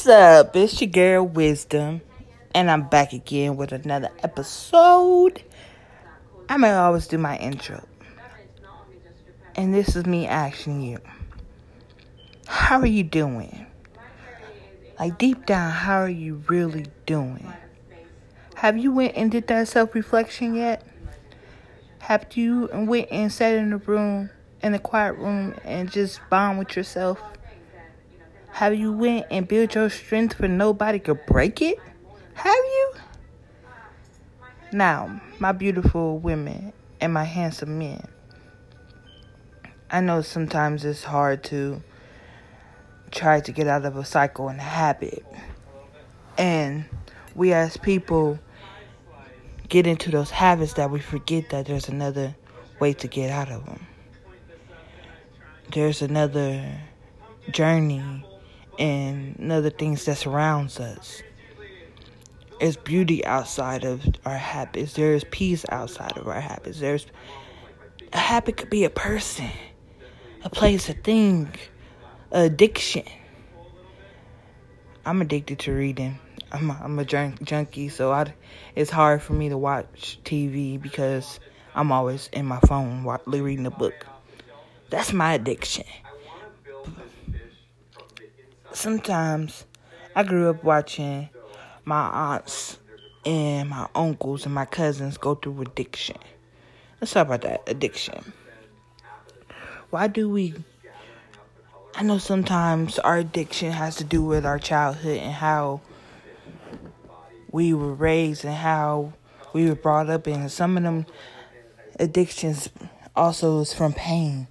What's up? It's your girl Wisdom, and I'm back again with another episode. I may always do my intro, and this is me asking you, how are you doing? Like deep down, how are you really doing? Have you went and did that self reflection yet? Have you went and sat in the room, in the quiet room, and just bond with yourself? Have you went and built your strength for nobody could break it? Have you? Now, my beautiful women and my handsome men. I know sometimes it's hard to try to get out of a cycle and a habit. And we as people get into those habits that we forget that there's another way to get out of them. There's another journey and other things that surrounds us. There's beauty outside of our habits. There's peace outside of our habits. There's a habit could be a person, a place, a thing, addiction. I'm addicted to reading. I'm a, I'm a junk, junkie, so I, it's hard for me to watch TV because I'm always in my phone while reading a book. That's my addiction. Sometimes I grew up watching my aunts and my uncles and my cousins go through addiction. Let's talk about that addiction. Why do we I know sometimes our addiction has to do with our childhood and how we were raised and how we were brought up and Some of them addictions also is from pain.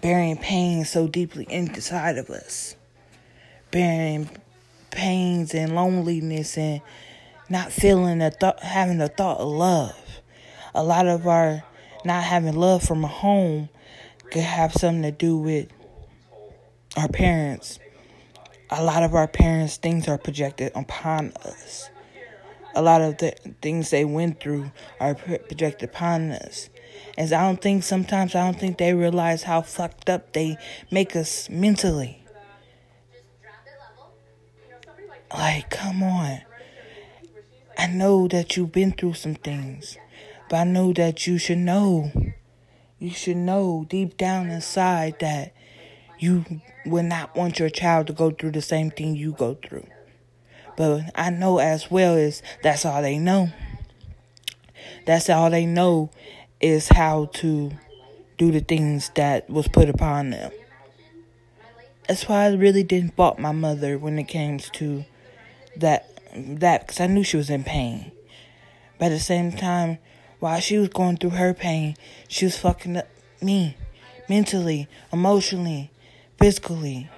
Bearing pain so deeply inside of us. Bearing pains and loneliness and not feeling a thought having a thought of love. A lot of our not having love from a home could have something to do with our parents a lot of our parents' things are projected upon us. A lot of the things they went through are projected upon us. And I don't think sometimes I don't think they realize how fucked up they make us mentally. Like, come on. I know that you've been through some things, but I know that you should know. You should know deep down inside that you would not want your child to go through the same thing you go through. But I know as well as that's all they know. That's all they know is how to do the things that was put upon them. That's why I really didn't fault my mother when it came to that that because I knew she was in pain. But at the same time, while she was going through her pain, she was fucking up me mentally, emotionally, physically.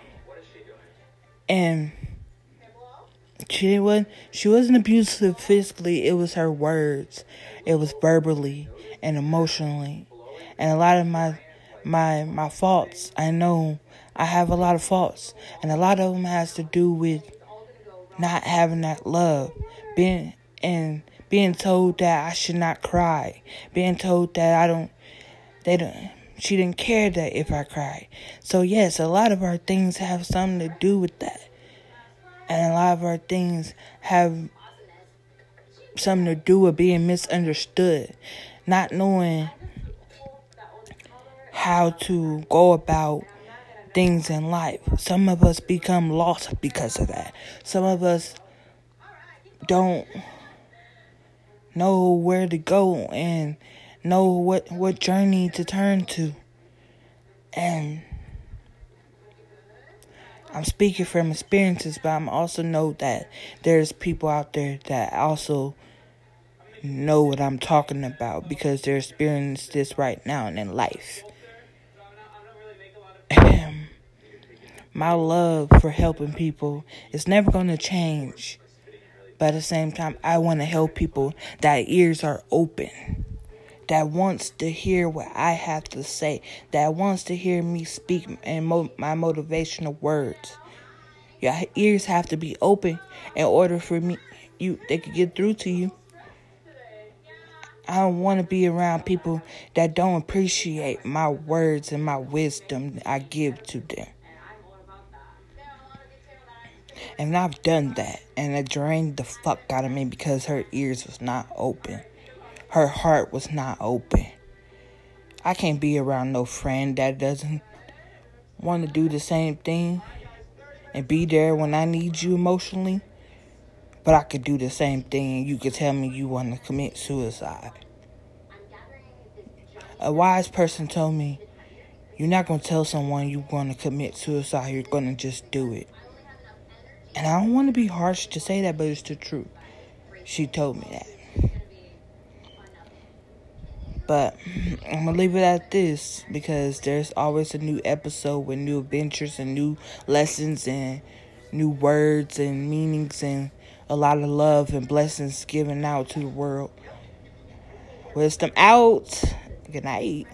And she was she wasn't abusive physically, it was her words. It was verbally and emotionally. And a lot of my my my faults, I know I have a lot of faults, and a lot of them has to do with not having that love, being and being told that I should not cry, being told that I don't they don't she didn't care that if I cried. So yes, a lot of our things have something to do with that. And a lot of our things have something to do with being misunderstood, not knowing how to go about things in life. Some of us become lost because of that. Some of us don't know where to go and know what what journey to turn to. And I'm speaking from experiences, but I'm also know that there's people out there that also know what I'm talking about because they're experiencing this right now and in life. My love for helping people is never going to change. But at the same time, I want to help people that ears are open that wants to hear what I have to say, that wants to hear me speak and mo- my motivational words. Your ears have to be open in order for me you they could get through to you. I don't want to be around people that don't appreciate my words and my wisdom I give to them. And I've done that. And it drained the fuck out of me because her ears was not open. Her heart was not open. I can't be around no friend that doesn't want to do the same thing and be there when I need you emotionally. But I could do the same thing you could tell me you want to commit suicide. A wise person told me, You're not going to tell someone you're going to commit suicide, you're going to just do it. And I don't want to be harsh to say that, but it's the truth. She told me that. But I'm gonna leave it at this because there's always a new episode with new adventures and new lessons and new words and meanings and a lot of love and blessings given out to the world. Wisdom out. Good night.